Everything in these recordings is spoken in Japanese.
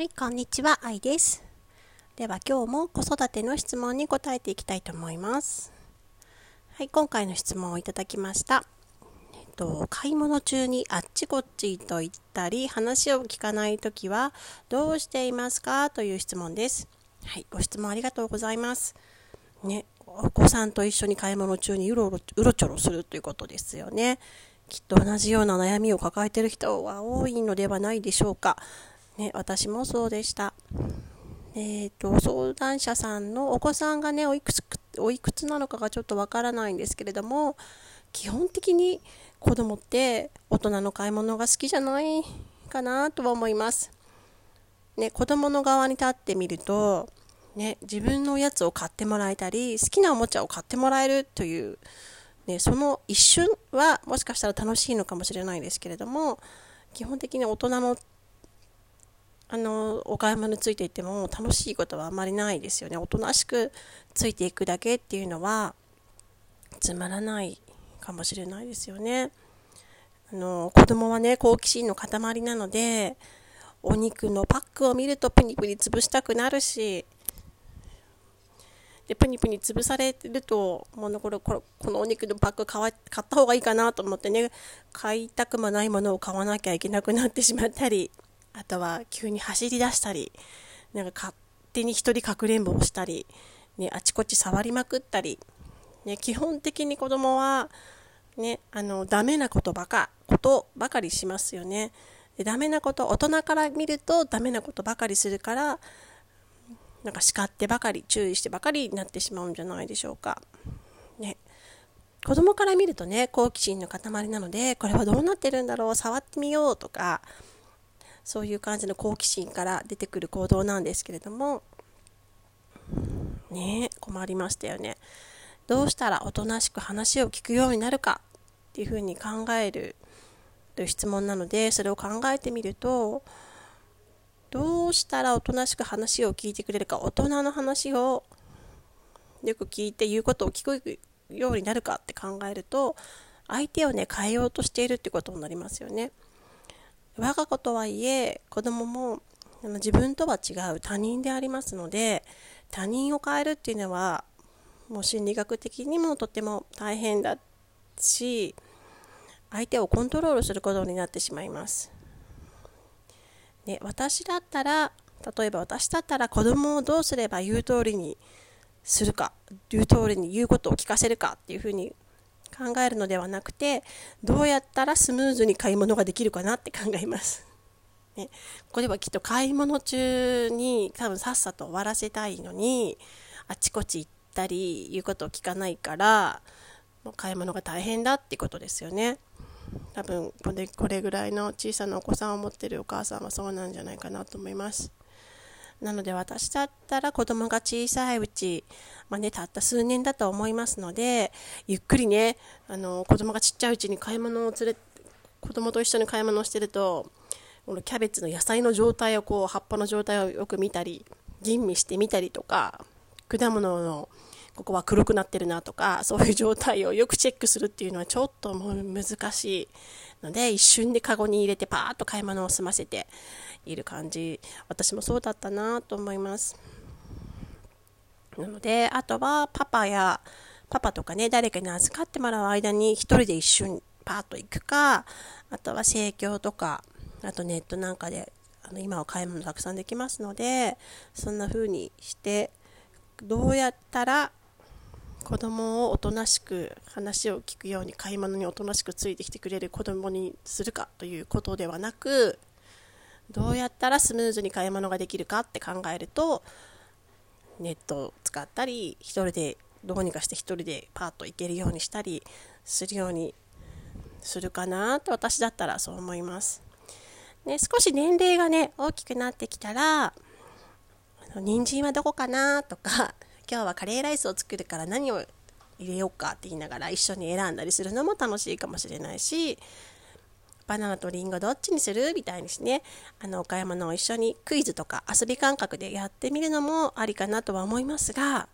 はい、こんにちは、あいです。では今日も子育ての質問に答えていきたいと思います。はい、今回の質問をいただきました。えっと、買い物中にあっちこっちと言ったり、話を聞かないときはどうしていますか？という質問です。はい、ご質問ありがとうございます。ね、お子さんと一緒に買い物中にうろうろちょろするということですよね。きっと同じような悩みを抱えている人は多いのではないでしょうか。ね、私もそうでした。えーと、相談者さんのお子さんがねおいくつおいくつなのかがちょっとわからないんですけれども基本的に子供って大人の買い物が好きじゃないかなとは思います。ね、子供の側に立ってみると、ね、自分のおやつを買ってもらえたり好きなおもちゃを買ってもらえるという、ね、その一瞬はもしかしたら楽しいのかもしれないですけれども基本的に大人のあのお買い物についていっても楽しいことはあまりないですよね。おとなしくついていくだけっていうのはつまらないかもしれないですよね。あの子供はね好奇心の塊なのでお肉のパックを見るとプニプニ潰したくなるしでプニプニ潰されるともうこれこのお肉のパック買買った方がいいかなと思ってね買いたくもないものを買わなきゃいけなくなってしまったりあとは急に走り出したりなんか勝手に一人かくれんぼをしたり、ね、あちこち触りまくったり、ね、基本的に子供はね、あのダメなことばかことばかりしますよね。でダメなこと大人から見るとダメなことばかりするからなんか叱ってばかり注意してばかりになってしまうんじゃないでしょうか、ね、子供から見るとね好奇心の塊なのでこれはどうなってるんだろう触ってみようとかそういう感じの好奇心から出てくる行動なんですけれどもね困りましたよねどうしたらおとなしく話を聞くようになるかっていうふうに考えるという質問なのでそれを考えてみるとどうしたらおとなしく話を聞いてくれるか大人の話をよく聞いて言うことを聞くようになるかって考えると相手をね変えようとしているってことになりますよね。我が子とはいえ子供も自分とは違う他人でありますので他人を変えるっていうのはもう心理学的にもとても大変だし相手をコントロールすることになってしまいます。で私だったら例えば私だったら子供をどうすれば言う通りにするか言う通りに言うことを聞かせるかっていうふうに考えるのではなくてどうやったらスムーズに買い物ができるかなって考えます。ね、これはきっと買い物中に多分さっさと終わらせたいのにあちこち行ったり言うことを聞かないからもう買い物が大変だってことですよね。多分これこれぐらいの小さなお子さんを持ってるお母さんはそうなんじゃないかなと思います。なので私だったら子供が小さいうち、まあね、たった数年だと思いますのでゆっくりねあの子供がちっちゃいうちに買い物を連れ子供と一緒に買い物をしてるとこのキャベツの野菜の状態をこう葉っぱの状態をよく見たり吟味してみたりとか果物のここは黒くなってるなとかそういう状態をよくチェックするっていうのはちょっともう難しいので一瞬でカゴに入れてパーッと買い物を済ませている感じ。私もそうだったなと思います。なのであとはパパやパパとかね誰かに預かってもらう間に1人で一瞬パーッと行くかあとは生協とかあとネットなんかであの今は買い物たくさんできますのでそんな風にしてどうやったら子供をおとなしく話を聞くように買い物におとなしくついてきてくれる子供にするかということではなくどうやったらスムーズに買い物ができるかって考えるとネットを使ったり1人でどうにかして1人でパッと行けるようにしたりするようにするかなと私だったらそう思います。ね、少し年齢がね大きくなってきたら人参はどこかなとか今日はカレーライスを作るから何を入れようかって言いながら一緒に選んだりするのも楽しいかもしれないしバナナとリンゴどっちにする？みたいにしねあのお買い物を一緒にクイズとか遊び感覚でやってみるのもありかなとは思いますが、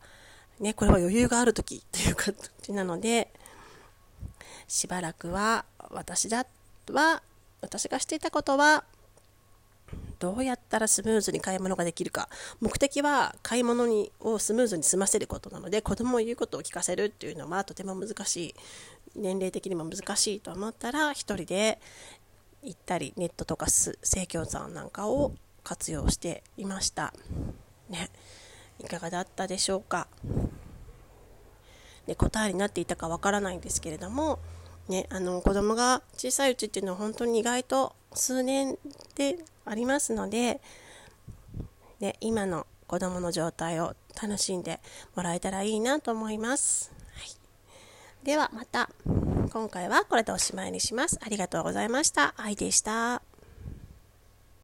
ね、これは余裕がある時という形なのでしばらくは私だは私がしていたことはどうやったらスムーズに買い物ができるか。目的は買い物にをスムーズに済ませることなので子供を言うことを聞かせるっていうのはとても難しい。年齢的にも難しいと思ったら1人で行ったりネットとか生協さんなんかを活用していました。ね。いかがだったでしょうか。で答えになっていたかわからないんですけれどもね、あの子供が小さいうちっていうのは本当に意外と数年でありますので、ね、今の子供の状態を楽しんでもらえたらいいなと思います。はい、ではまた今回はこれでおしまいにします。ありがとうございました。愛でした。